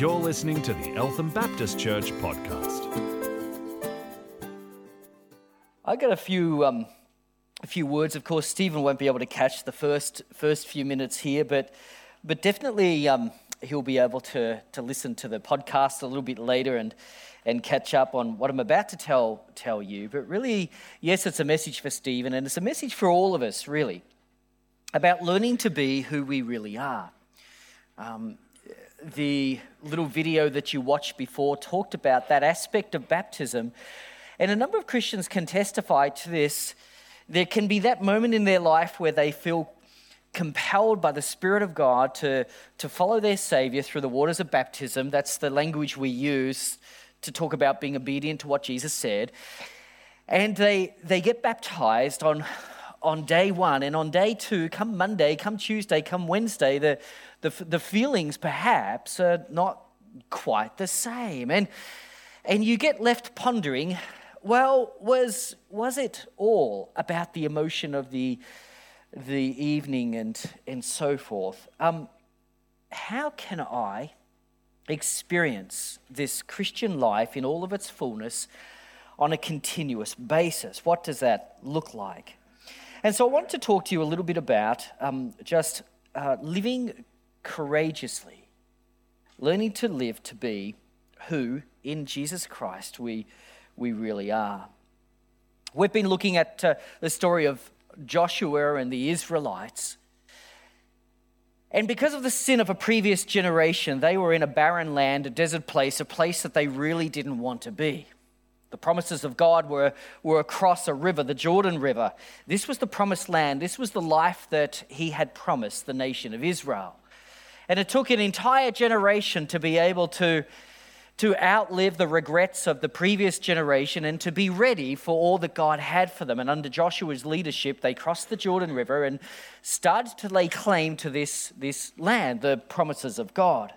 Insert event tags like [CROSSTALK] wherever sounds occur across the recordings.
You're listening to the Eltham Baptist Church podcast. I got a few um, a few words. Of course, Stephen won't be able to catch the first first few minutes here, but but definitely um, he'll be able to to listen to the podcast a little bit later and and catch up on what I'm about to tell tell you. But really, yes, it's a message for Stephen, and it's a message for all of us, really, about learning to be who we really are. Um, the little video that you watched before talked about that aspect of baptism. And a number of Christians can testify to this. There can be that moment in their life where they feel compelled by the Spirit of God to, to follow their Savior through the waters of baptism. That's the language we use to talk about being obedient to what Jesus said. And they, they get baptized on, on day one. And on day two, come Monday, come Tuesday, come Wednesday, the, the, the feelings perhaps are not quite the same. And, and you get left pondering well, was, was it all about the emotion of the, the evening and, and so forth? Um, how can I experience this Christian life in all of its fullness on a continuous basis? What does that look like? And so I want to talk to you a little bit about um, just uh, living courageously, learning to live to be who in Jesus Christ we, we really are. We've been looking at uh, the story of Joshua and the Israelites. And because of the sin of a previous generation, they were in a barren land, a desert place, a place that they really didn't want to be. The promises of God were, were across a river, the Jordan River. This was the promised land. This was the life that he had promised the nation of Israel. And it took an entire generation to be able to, to outlive the regrets of the previous generation and to be ready for all that God had for them. And under Joshua's leadership, they crossed the Jordan River and started to lay claim to this, this land, the promises of God.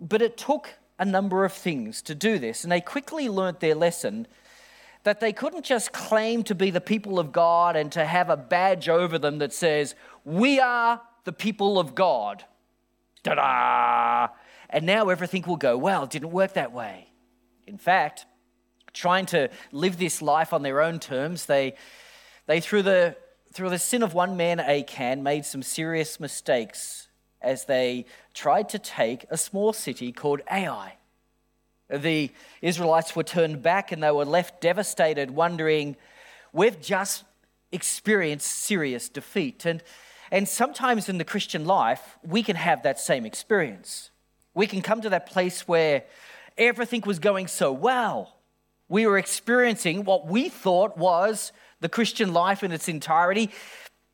But it took a number of things to do this, and they quickly learnt their lesson that they couldn't just claim to be the people of God and to have a badge over them that says, We are the people of God. Ta da! And now everything will go well. It didn't work that way. In fact, trying to live this life on their own terms, they, they through, the, through the sin of one man, Achan, made some serious mistakes as they tried to take a small city called Ai. The Israelites were turned back and they were left devastated, wondering, we've just experienced serious defeat. And and sometimes in the Christian life, we can have that same experience. We can come to that place where everything was going so well. We were experiencing what we thought was the Christian life in its entirety.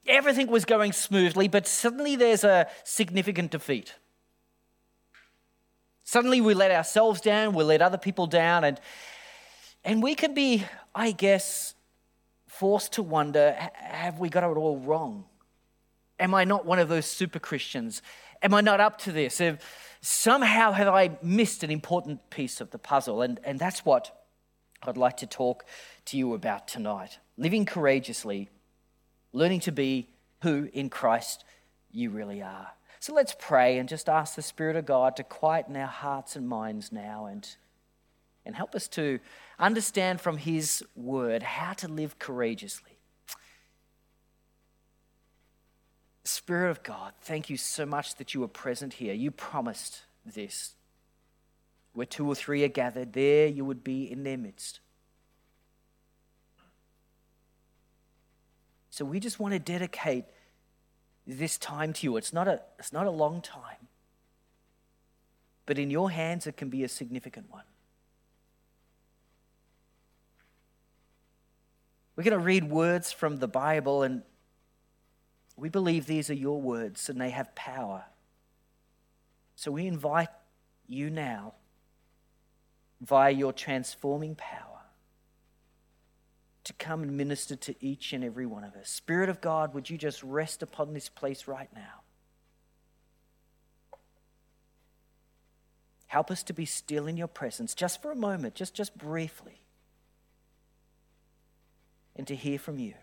Everything was going smoothly, but suddenly there's a significant defeat. Suddenly we let ourselves down, we let other people down, and, and we can be, I guess, forced to wonder have we got it all wrong? Am I not one of those super Christians? Am I not up to this? If somehow have I missed an important piece of the puzzle? And, and that's what I'd like to talk to you about tonight. Living courageously, learning to be who in Christ you really are. So let's pray and just ask the Spirit of God to quieten our hearts and minds now and, and help us to understand from His word how to live courageously. Spirit of God, thank you so much that you are present here. You promised this. Where two or three are gathered, there you would be in their midst. So we just want to dedicate this time to you. It's not a, it's not a long time, but in your hands it can be a significant one. We're going to read words from the Bible and we believe these are your words and they have power. So we invite you now, via your transforming power, to come and minister to each and every one of us. Spirit of God, would you just rest upon this place right now? Help us to be still in your presence just for a moment, just, just briefly, and to hear from you.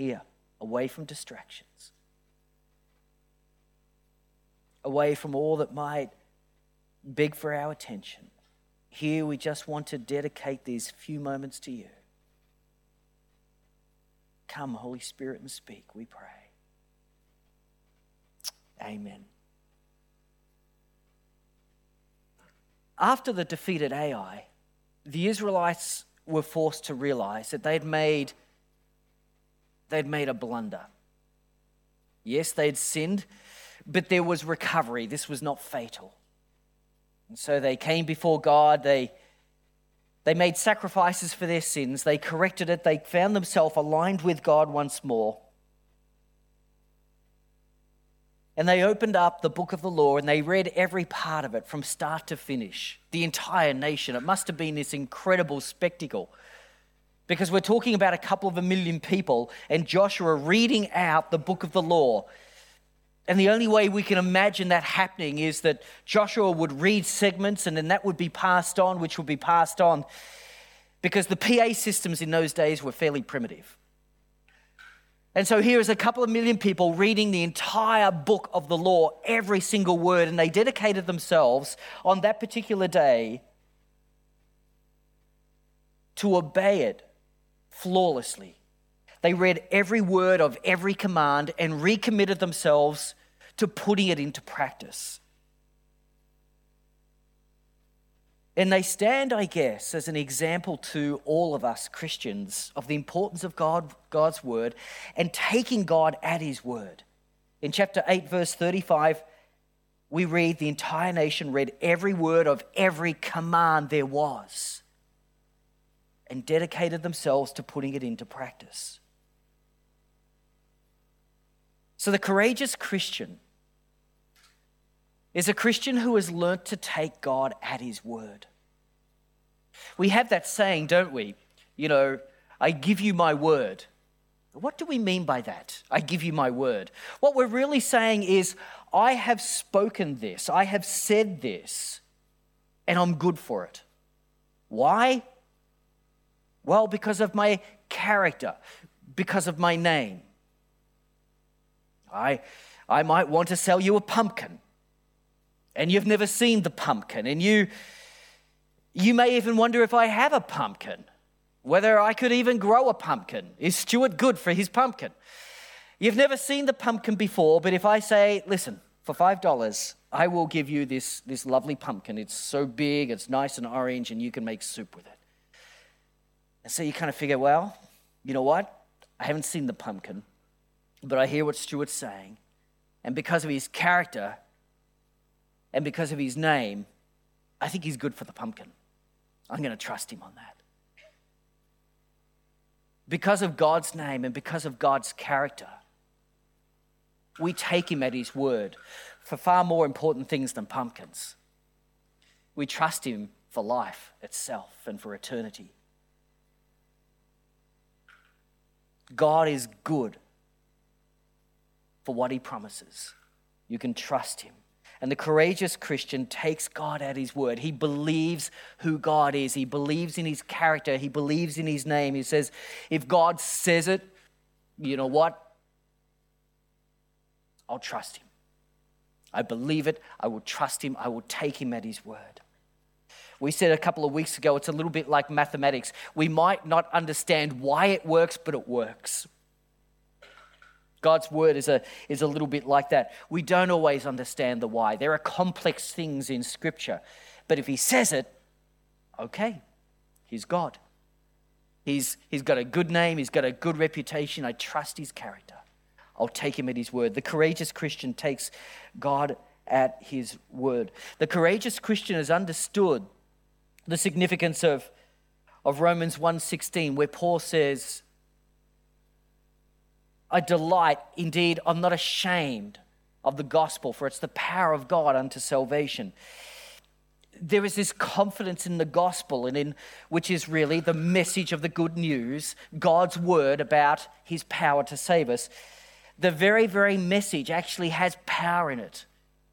Here, away from distractions. away from all that might beg for our attention. Here we just want to dedicate these few moments to you. Come, Holy Spirit, and speak, we pray. Amen. After the defeat at Ai, the Israelites were forced to realize that they'd made, they'd made a blunder. Yes, they'd sinned, but there was recovery. This was not fatal. And so they came before God. They, they made sacrifices for their sins. They corrected it. They found themselves aligned with God once more. And they opened up the book of the law and they read every part of it from start to finish, the entire nation. It must have been this incredible spectacle because we're talking about a couple of a million people and Joshua reading out the book of the law. And the only way we can imagine that happening is that Joshua would read segments and then that would be passed on, which would be passed on because the PA systems in those days were fairly primitive. And so here is a couple of million people reading the entire book of the law, every single word, and they dedicated themselves on that particular day to obey it flawlessly. They read every word of every command and recommitted themselves to putting it into practice. And they stand, I guess, as an example to all of us Christians of the importance of God, God's word and taking God at his word. In chapter 8, verse 35, we read the entire nation read every word of every command there was and dedicated themselves to putting it into practice. So the courageous Christian is a Christian who has learnt to take God at his word. We have that saying, don't we? You know, I give you my word. What do we mean by that? I give you my word. What we're really saying is, I have spoken this, I have said this, and I'm good for it. Why? Well, because of my character, because of my name. I, I might want to sell you a pumpkin and you've never seen the pumpkin, and you, you may even wonder if I have a pumpkin, whether I could even grow a pumpkin. Is Stewart good for his pumpkin? You've never seen the pumpkin before, but if I say, listen, for $5, I will give you this, this lovely pumpkin. It's so big, it's nice and orange, and you can make soup with it. And so you kind of figure, well, you know what? I haven't seen the pumpkin, but I hear what Stewart's saying. And because of his character, and because of his name, I think he's good for the pumpkin. I'm going to trust him on that. Because of God's name and because of God's character, we take him at his word for far more important things than pumpkins. We trust him for life itself and for eternity. God is good for what he promises. You can trust him. And the courageous Christian takes God at his word. He believes who God is, he believes in his character, he believes in his name. He says, if God says it, you know what? I'll trust him. I believe it. I will trust him. I will take him at his word. We said a couple of weeks ago, it's a little bit like mathematics. We might not understand why it works, but it works. God's word is a, is a little bit like that. We don't always understand the why. There are complex things in Scripture. But if He says it, okay, He's God. He's, he's got a good name, He's got a good reputation. I trust His character. I'll take Him at His word. The courageous Christian takes God at His word. The courageous Christian has understood the significance of, of Romans 1.16, where Paul says, I delight, indeed, I'm not ashamed of the gospel, for it's the power of God unto salvation. There is this confidence in the gospel, and in which is really the message of the good news, God's word about his power to save us. The very, very message actually has power in it.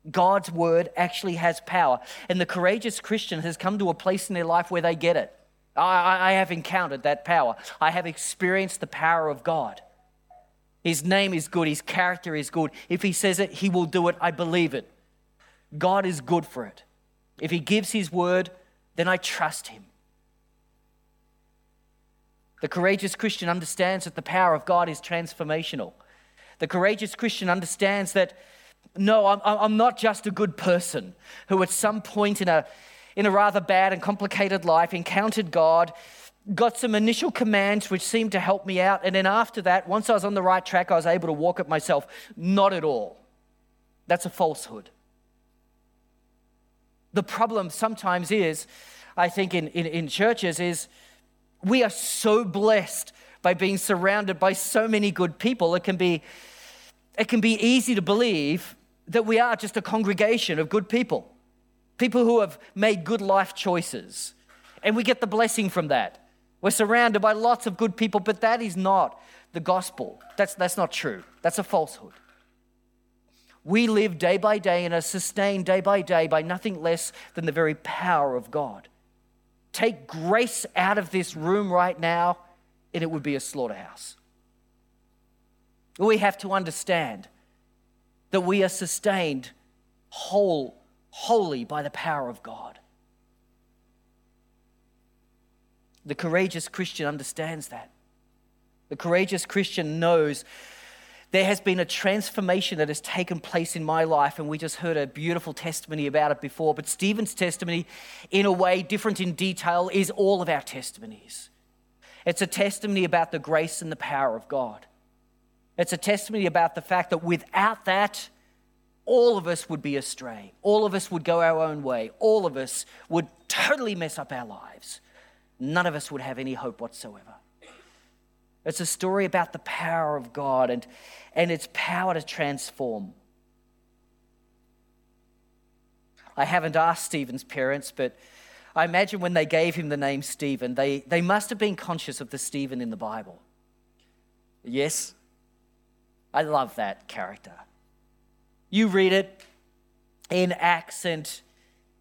God's word actually has power. And the courageous Christian has come to a place in their life where they get it. I, I have encountered that power. I have experienced the power of God. His name is good. His character is good. If he says it, he will do it. I believe it. God is good for it. If He gives His word, then I trust Him. The courageous Christian understands that the power of God is transformational. The courageous Christian understands that, no, I'm, I'm not just a good person who at some point in a, in a rather bad and complicated life encountered God, got some initial commands which seemed to help me out, and then after that, once I was on the right track, I was able to walk it myself. Not at all. That's a falsehood. The problem sometimes is, I think, in, in, in churches, is we are so blessed by being surrounded by so many good people. It can be, it can be easy to believe that we are just a congregation of good people, people who have made good life choices. And we get the blessing from that. We're surrounded by lots of good people, but that is not the gospel. That's, that's not true. That's a falsehood. We live day by day and are sustained day by day by nothing less than the very power of God. Take grace out of this room right now, and it would be a slaughterhouse. We have to understand that we are sustained whole, wholly by the power of God. The courageous Christian understands that. The courageous Christian knows there has been a transformation that has taken place in my life, and we just heard a beautiful testimony about it before. But Stephen's testimony, in a way, different in detail, is all of our testimonies. It's a testimony about the grace and the power of God. It's a testimony about the fact that without that, all of us would be astray. All of us would go our own way. All of us would totally mess up our lives. None of us would have any hope whatsoever. It's a story about the power of God and, and its power to transform. I haven't asked Stephen's parents, but I imagine when they gave him the name Stephen, they, they must have been conscious of the Stephen in the Bible. Yes? I love that character. You read it in and,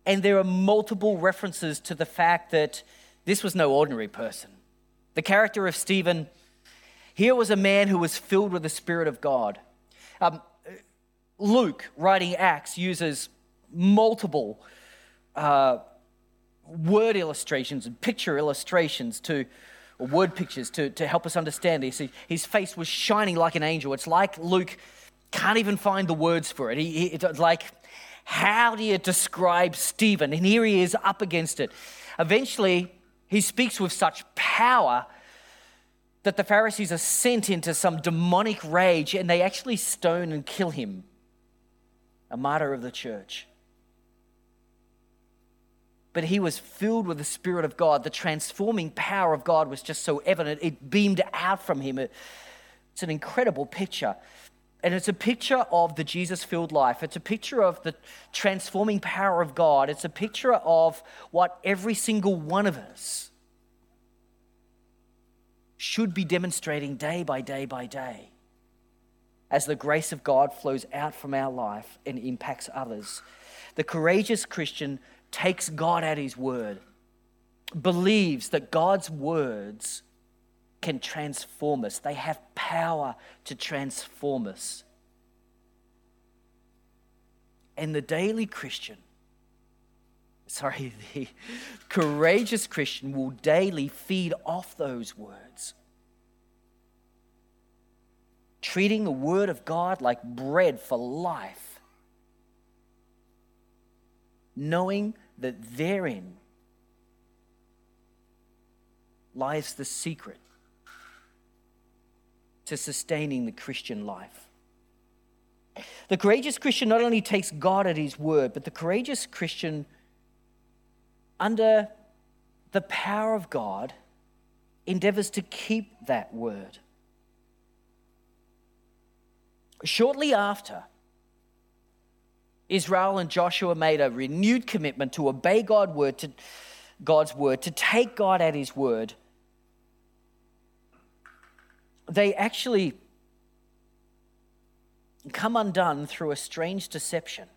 and there are multiple references to the fact that this was no ordinary person. The character of Stephen here was a man who was filled with the Spirit of God. Um, Luke, writing Acts, uses multiple uh, word illustrations and picture illustrations to, or word pictures to, to help us understand this. His face was shining like an angel. It's like Luke can't even find the words for it. He, he, it's like, how do you describe Stephen? And here he is up against it. Eventually, he speaks with such power that the Pharisees are sent into some demonic rage and they actually stone and kill him, a martyr of the church. But he was filled with the Spirit of God. The transforming power of God was just so evident, it beamed out from him. It's an incredible picture. And it's a picture of the Jesus filled life. It's a picture of the transforming power of God. It's a picture of what every single one of us should be demonstrating day by day by day as the grace of God flows out from our life and impacts others. The courageous Christian takes God at his word, believes that God's words can transform us, they have power to transform us. And the daily Christian sorry, [LAUGHS] the courageous Christian will daily feed off those words. Treating the Word of God like bread for life, knowing that therein lies the secret to sustaining the Christian life. The courageous Christian not only takes God at His word, but the courageous Christian under the power of God, endeavors to keep that word. Shortly after, Israel and Joshua made a renewed commitment to obey God word to, God's word, to take God at his word. They actually come undone through a strange deception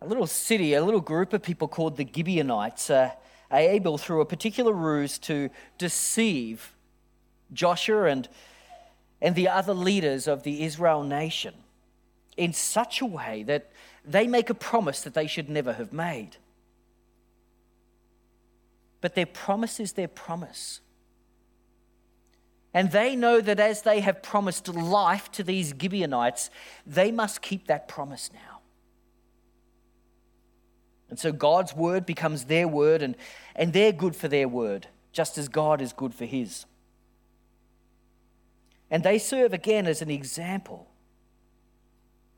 a little city, a little group of people called the Gibeonites uh, able, through a particular ruse, to deceive Joshua and, and the other leaders of the Israel nation. In such a way that they make a promise that they should never have made. But their promise is their promise. And they know that as they have promised life to these Gibeonites, they must keep that promise now. And so God's word becomes their word, and, and they're good for their word, just as God is good for his. And they serve again as an example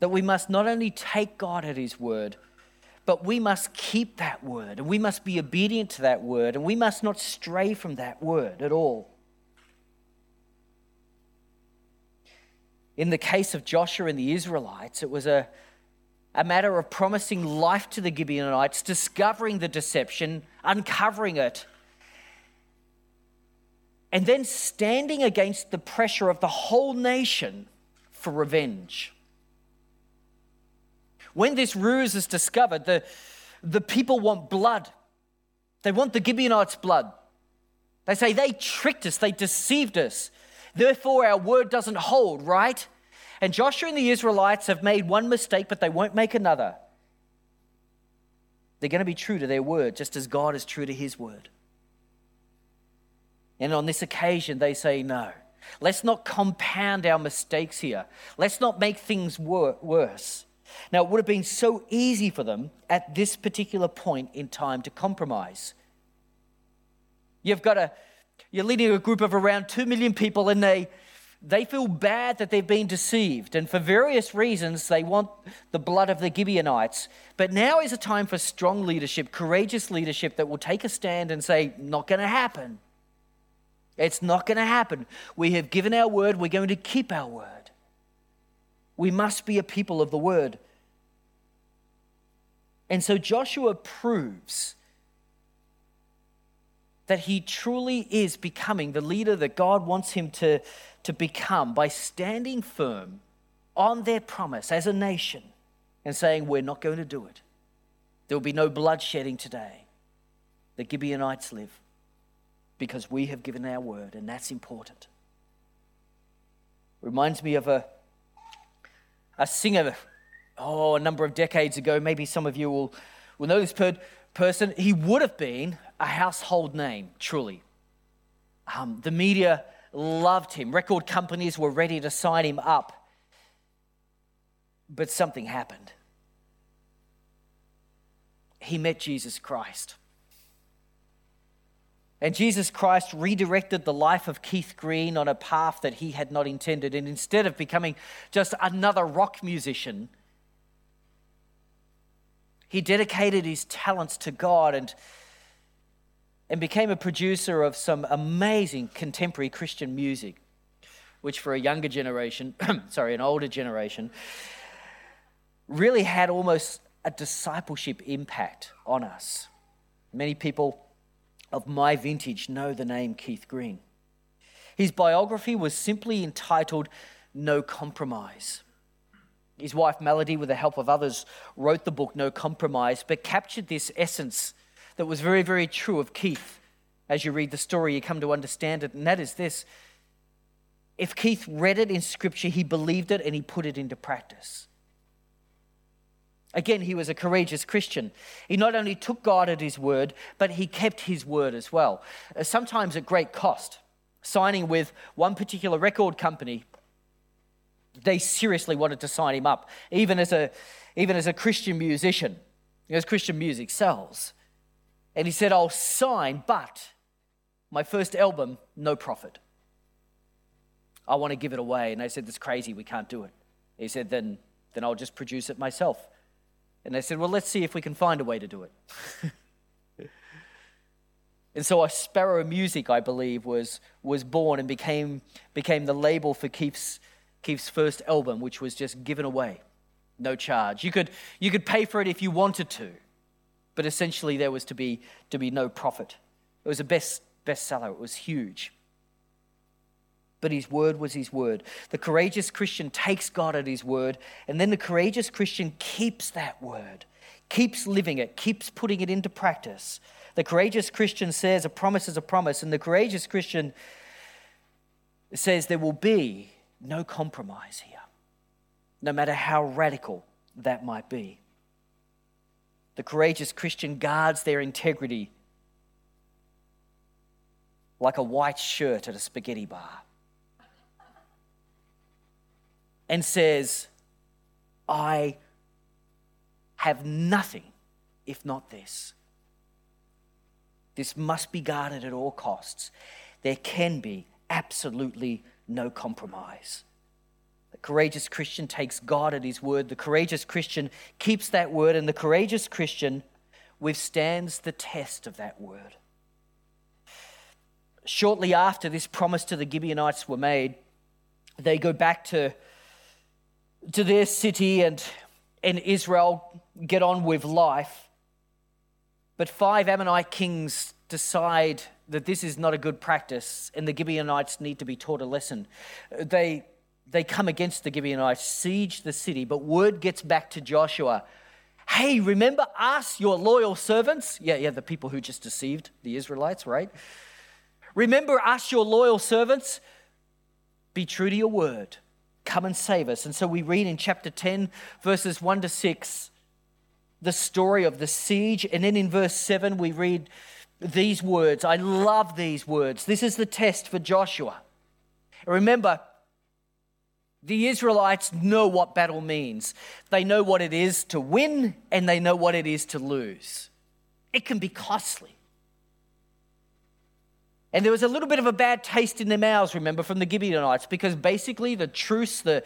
that we must not only take God at his word, but we must keep that word, and we must be obedient to that word, and we must not stray from that word at all. In the case of Joshua and the Israelites, it was a, a matter of promising life to the Gibeonites, discovering the deception, uncovering it, and then standing against the pressure of the whole nation for revenge. When this ruse is discovered, the, the people want blood. They want the Gibeonites' blood. They say they tricked us, they deceived us. Therefore, our word doesn't hold, right? And Joshua and the Israelites have made one mistake, but they won't make another. They're going to be true to their word, just as God is true to his word. And on this occasion, they say, no. Let's not compound our mistakes here. Let's not make things wor- worse. Now, it would have been so easy for them at this particular point in time to compromise. You've got a, you're leading a group of around 2 million people and they, they feel bad that they've been deceived. And for various reasons, they want the blood of the Gibeonites. But now is a time for strong leadership, courageous leadership that will take a stand and say, not going to happen. It's not going to happen. We have given our word, we're going to keep our word. We must be a people of the word. And so Joshua proves that he truly is becoming the leader that God wants him to, to become by standing firm on their promise as a nation and saying, We're not going to do it. There will be no bloodshedding today. The Gibeonites live because we have given our word, and that's important. Reminds me of a, a singer, oh, a number of decades ago. Maybe some of you will, will know this per, person. He would have been a household name, truly. Um, the media loved him, record companies were ready to sign him up. But something happened. He met Jesus Christ. And Jesus Christ redirected the life of Keith Green on a path that he had not intended. And instead of becoming just another rock musician, he dedicated his talents to God and, and became a producer of some amazing contemporary Christian music, which for a younger generation, [CLEARS THROAT] sorry, an older generation, really had almost a discipleship impact on us. Many people of my vintage know the name Keith Green. His biography was simply entitled No Compromise. His wife Melody, with the help of others, wrote the book No Compromise, but captured this essence that was very, very true of Keith. As you read the story, you come to understand it, and that is this. If Keith read it in scripture, he believed it and he put it into practice. Again, he was a courageous Christian. He not only took God at his word, but he kept his word as well, uh, sometimes at great cost. Signing with one particular record company, they seriously wanted to sign him up, even as a, even as a Christian musician, because Christian music sells. And he said, I'll sign, but my first album, no profit. I want to give it away. And they said, That's crazy, we can't do it. He said, Then, then I'll just produce it myself. And they said, Well, let's see if we can find a way to do it. [LAUGHS] and so, a Sparrow Music, I believe, was, was born and became, became the label for Keith's, Keith's first album, which was just given away, no charge. You could, you could pay for it if you wanted to, but essentially there was to be, to be no profit. It was a best bestseller, it was huge but his word was his word. The courageous Christian takes God at his word, and then the courageous Christian keeps that word, keeps living it, keeps putting it into practice. The courageous Christian says a promise is a promise, and the courageous Christian says there will be no compromise here. no matter how radical that might be. The courageous Christian guards their integrity like a white shirt at a spaghetti bar and says, I have nothing if not this. This must be guarded at all costs. There can be absolutely no compromise. The courageous Christian takes God at his word. The courageous Christian keeps that word, and the courageous Christian withstands the test of that word. Shortly after this promise to the Gibeonites were made, they go back to, to their city and, and Israel get on with life. But five Amorite kings decide that this is not a good practice and the Gibeonites need to be taught a lesson. They, they come against the Gibeonites, siege the city, but word gets back to Joshua hey, remember us, your loyal servants? Yeah, yeah, the people who just deceived the Israelites, right? Remember us, your loyal servants? Be true to your word. Come and save us. And so we read in chapter 10, verses 1 to 6 the story of the siege. And then in verse 7, we read these words. I love these words. This is the test for Joshua. Remember, the Israelites know what battle means. They know what it is to win and they know what it is to lose. It can be costly. And there was a little bit of a bad taste in their mouths, remember, from the Gibeonites, because basically the truce, the,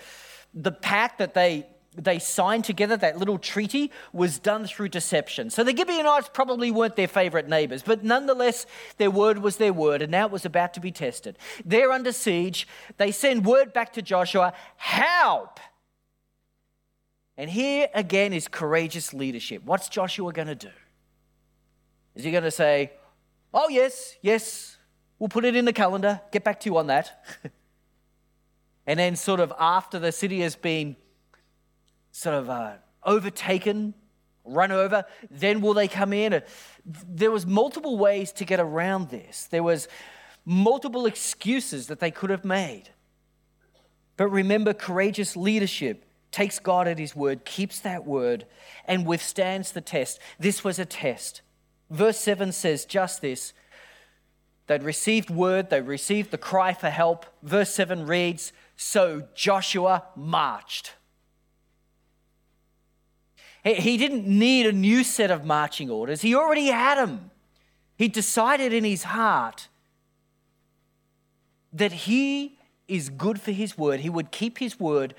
the pact that they they signed together, that little treaty, was done through deception. So the Gibeonites probably weren't their favorite neighbors, but nonetheless, their word was their word, and now it was about to be tested. They're under siege. They send word back to Joshua help! And here again is courageous leadership. What's Joshua going to do? Is he going to say, Oh, yes, yes, we'll put it in the calendar, get back to you on that? [LAUGHS] and then, sort of, after the city has been sort of uh, overtaken, run over, then will they come in? There was multiple ways to get around this. There was multiple excuses that they could have made. But remember, courageous leadership takes God at his word, keeps that word, and withstands the test. This was a test. Verse 7 says just this. They'd received word, they received the cry for help. Verse 7 reads So Joshua marched. He didn't need a new set of marching orders, he already had them. He decided in his heart that he is good for his word, he would keep his word,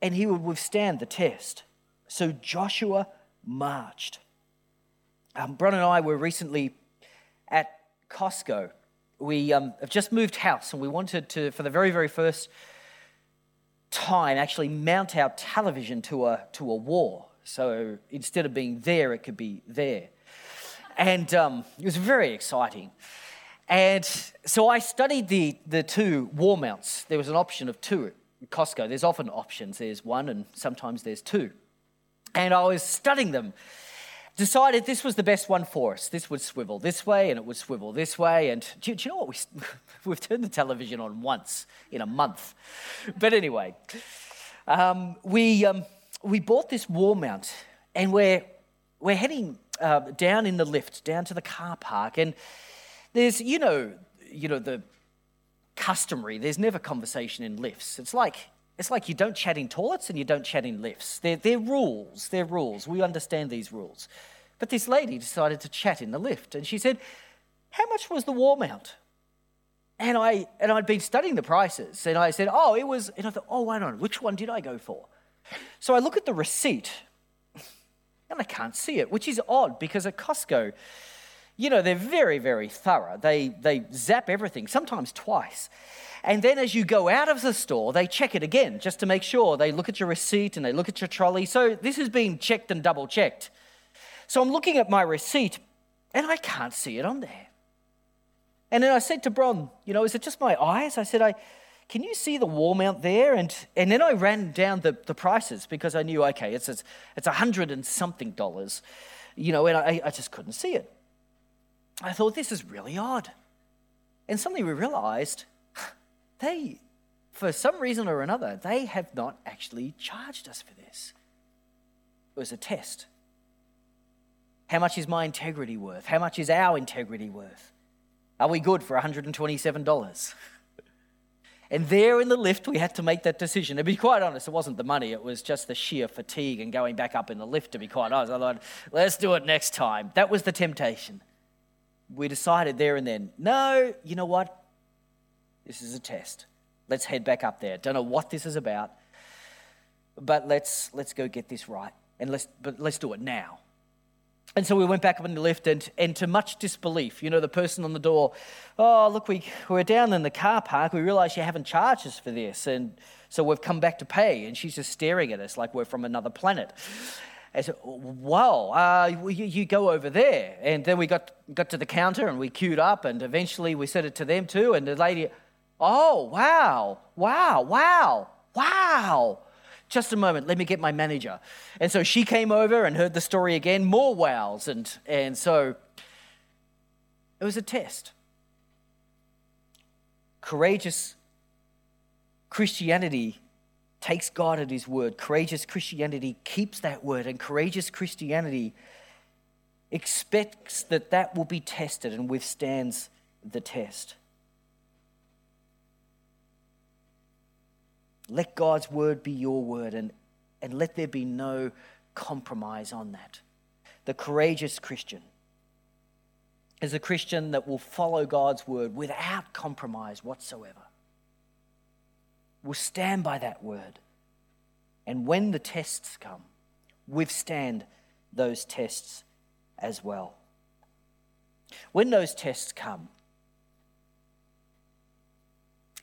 and he would withstand the test. So Joshua marched. Um, Bron and I were recently at Costco. We um, have just moved house and we wanted to, for the very, very first time, actually mount our television to a, to a wall. So instead of being there, it could be there. And um, it was very exciting. And so I studied the, the two wall mounts. There was an option of two at Costco. There's often options. There's one and sometimes there's two. And I was studying them. Decided this was the best one for us. This would swivel this way and it would swivel this way. And do, do you know what? We, [LAUGHS] we've turned the television on once in a month. But anyway, um, we, um, we bought this wall mount and we're, we're heading uh, down in the lift, down to the car park. And there's, you know, you know, the customary, there's never conversation in lifts. It's like, it's like you don't chat in toilets and you don't chat in lifts. They're, they're rules, they're rules. We understand these rules. But this lady decided to chat in the lift and she said, How much was the wall? And, I, and I'd been studying the prices and I said, Oh, it was, and I thought, Oh, wait on, which one did I go for? So I look at the receipt [LAUGHS] and I can't see it, which is odd because at Costco, you know, they're very, very thorough. They, they zap everything, sometimes twice. And then as you go out of the store, they check it again just to make sure. They look at your receipt and they look at your trolley. So this has been checked and double checked. So I'm looking at my receipt and I can't see it on there. And then I said to Bron, you know, is it just my eyes? I said, I, can you see the wall mount there? And, and then I ran down the, the prices because I knew, okay, it's, it's, it's a hundred and something dollars, you know, and I, I just couldn't see it. I thought, this is really odd. And suddenly we realized [LAUGHS] they for some reason or another, they have not actually charged us for this. It was a test. How much is my integrity worth? How much is our integrity worth? Are we good for $127? [LAUGHS] And there in the lift, we had to make that decision. To be quite honest, it wasn't the money, it was just the sheer fatigue and going back up in the lift, to be quite honest. I thought, let's do it next time. That was the temptation. We decided there and then, no, you know what? This is a test. Let's head back up there. Don't know what this is about, but let's, let's go get this right. And let's, but let's do it now. And so we went back up in the lift, and, and to much disbelief, you know, the person on the door, oh, look, we, we're down in the car park. We realize you haven't charged us for this. And so we've come back to pay. And she's just staring at us like we're from another planet. I said, wow, uh, you, you, go over there. And then we got, got to the counter and we queued up, and eventually we said it to them too. And the lady, oh, wow, wow, wow, wow just a moment, let me get my manager. And so she came over and heard the story again, more wows. And, and so it was a test. Courageous Christianity takes God at His word. Courageous Christianity keeps that word. And courageous Christianity expects that that will be tested and withstands the test. Let God's word be your word and, and let there be no compromise on that. The courageous Christian is a Christian that will follow God's word without compromise whatsoever. Will stand by that word. And when the tests come, withstand those tests as well. When those tests come,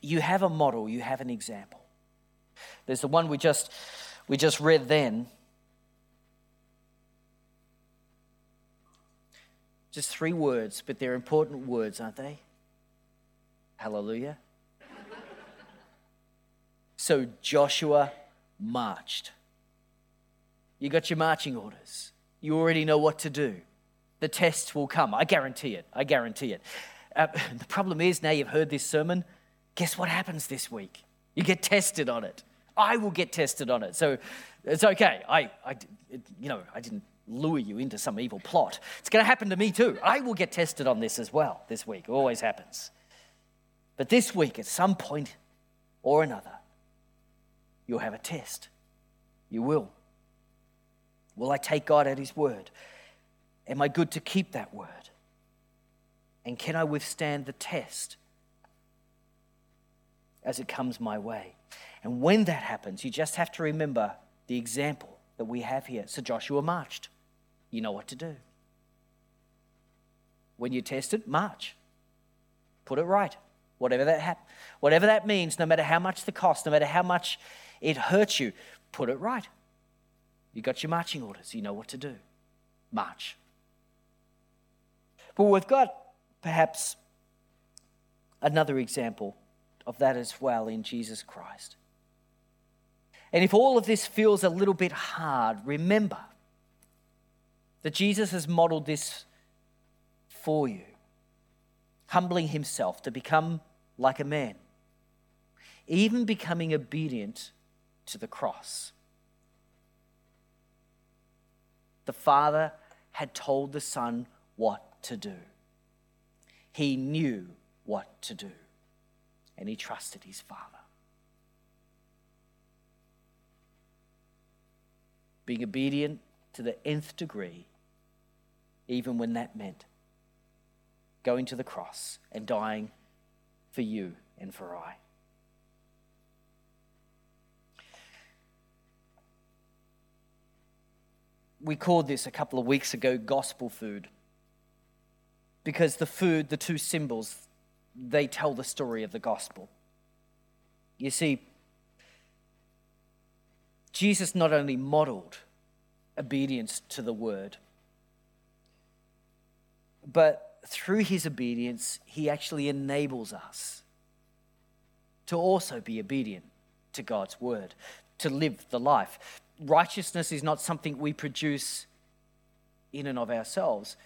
you have a model, you have an example. There's the one we just, we just read then. Just three words, but they're important words, aren't they? Hallelujah. So Joshua marched. You got your marching orders. You already know what to do. The tests will come. I guarantee it. I guarantee it. Uh, [LAUGHS] the problem is now you've heard this sermon. Guess what happens this week? You get tested on it. I will get tested on it. So it's okay. I, I you know, I didn't lure you into some evil plot. It's going to happen to me too. I will get tested on this as well this week. It always happens. But this week, at some point or another, you'll have a test. You will. Will I take God at His word? Am I good to keep that word? And can I withstand the test as it comes my way? And when that happens, you just have to remember the example that we have here. So Joshua marched. You know what to do. When you're tested, march. Put it right. Whatever that, hap- whatever that means, no matter how much the cost, no matter how much it hurts you, put it right. You got your marching orders. You know what to do. March. But we've got perhaps another example of that as well in Jesus Christ. And if all of this feels a little bit hard, remember that Jesus has modeled this for you, humbling himself to become like a man, even becoming obedient to the cross. The Father had told the Son what to do. He knew what to do, and he trusted his Father. being obedient to the nth degree, even when that meant going to the cross and dying for you and for I. We called this a couple of weeks ago gospel food because the food, the two symbols, they tell the story of the gospel. You see, Jesus not only modeled obedience to the word, but through his obedience, he actually enables us to also be obedient to God's word, to live the life. Righteousness is not something we produce in and of ourselves.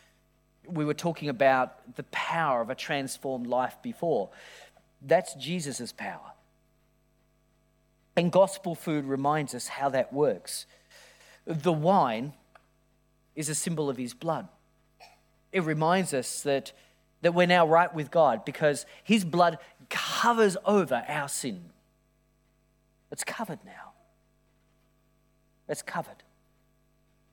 We were talking about the power of a transformed life before. That's Jesus' power. And gospel food reminds us how that works. The wine is a symbol of his blood. It reminds us that, that we're now right with God because his blood covers over our sin. It's covered now. It's covered.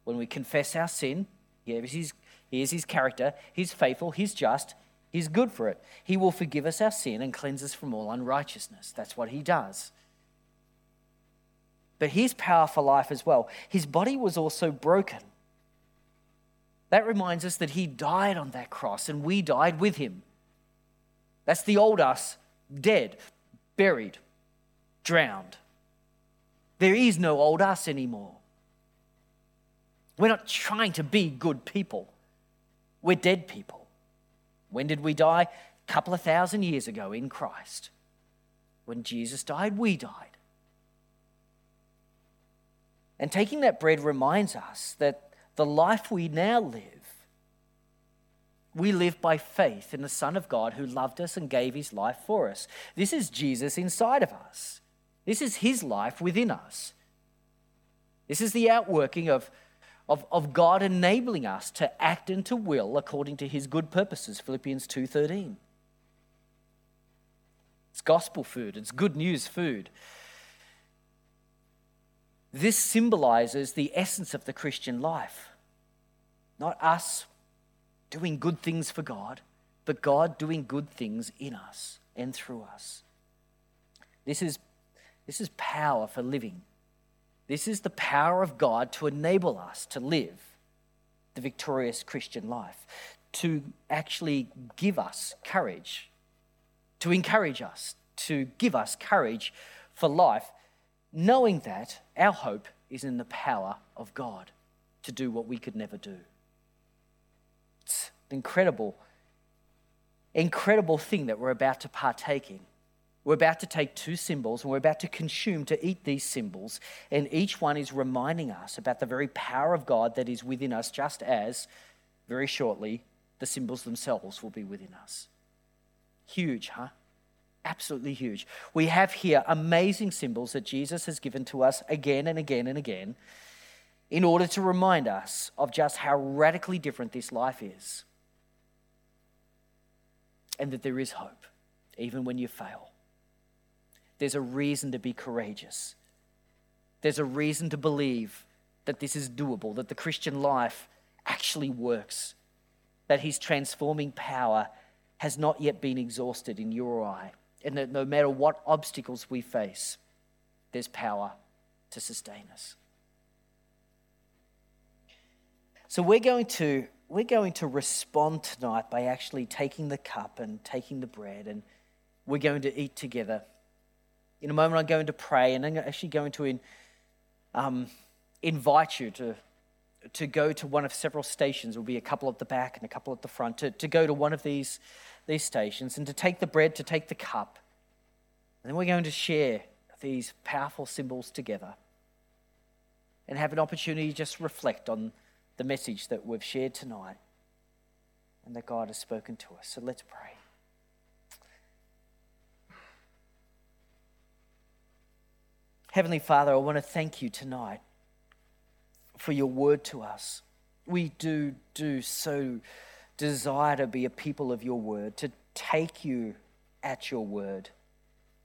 When we confess our sin, here's his, here's his character. He's faithful, he's just, he's good for it. He will forgive us our sin and cleanse us from all unrighteousness. That's what he does but his power for life as well. His body was also broken. That reminds us that he died on that cross and we died with him. That's the old us, dead, buried, drowned. There is no old us anymore. We're not trying to be good people. We're dead people. When did we die? A couple of thousand years ago in Christ. When Jesus died, we died. And taking that bread reminds us that the life we now live, we live by faith in the Son of God who loved us and gave his life for us. This is Jesus inside of us. This is his life within us. This is the outworking of, of, of God enabling us to act and to will according to his good purposes, Philippians 2.13. It's gospel food, it's good news food. This symbolizes the essence of the Christian life. Not us doing good things for God, but God doing good things in us and through us. This is, this is power for living. This is the power of God to enable us to live the victorious Christian life, to actually give us courage, to encourage us, to give us courage for life knowing that our hope is in the power of God to do what we could never do. It's an incredible, incredible thing that we're about to partake in. We're about to take two symbols and we're about to consume to eat these symbols, and each one is reminding us about the very power of God that is within us, just as, very shortly, the symbols themselves will be within us. Huge, huh? absolutely huge. We have here amazing symbols that Jesus has given to us again and again and again in order to remind us of just how radically different this life is. And that there is hope, even when you fail. There's a reason to be courageous. There's a reason to believe that this is doable, that the Christian life actually works, that His transforming power has not yet been exhausted in you or I and that no matter what obstacles we face, there's power to sustain us. So we're going to we're going to respond tonight by actually taking the cup and taking the bread, and we're going to eat together. In a moment, I'm going to pray, and I'm actually going to in, um, invite you to to go to one of several stations. There'll be a couple at the back and a couple at the front. To, to go to one of these these stations and to take the bread, to take the cup. And then we're going to share these powerful symbols together and have an opportunity to just reflect on the message that we've shared tonight and that God has spoken to us. So let's pray. Heavenly Father, I want to thank you tonight for your word to us. We do do so desire to be a people of your word, to take you at your word,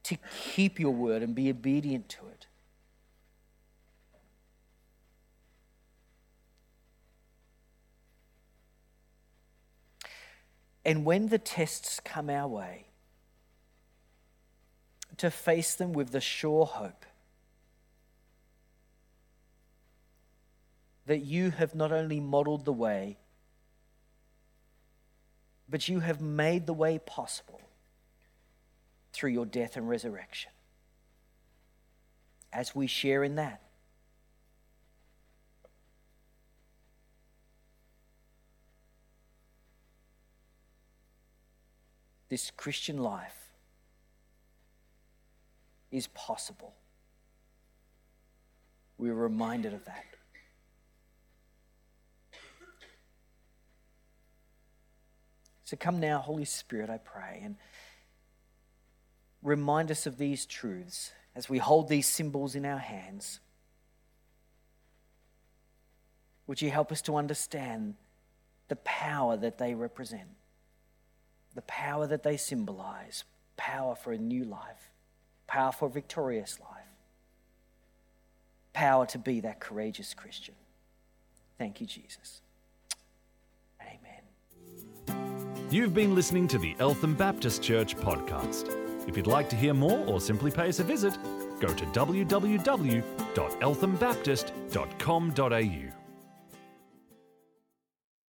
to keep your word and be obedient to it. And when the tests come our way, to face them with the sure hope that you have not only modeled the way, but you have made the way possible through your death and resurrection. As we share in that, this Christian life is possible. We're reminded of that. So come now, Holy Spirit, I pray, and remind us of these truths as we hold these symbols in our hands, would you help us to understand the power that they represent, the power that they symbolize, power for a new life, power for a victorious life, power to be that courageous Christian. Thank you, Jesus. You've been listening to the Eltham Baptist Church podcast. If you'd like to hear more or simply pay us a visit, go to www.elthambaptist.com.au.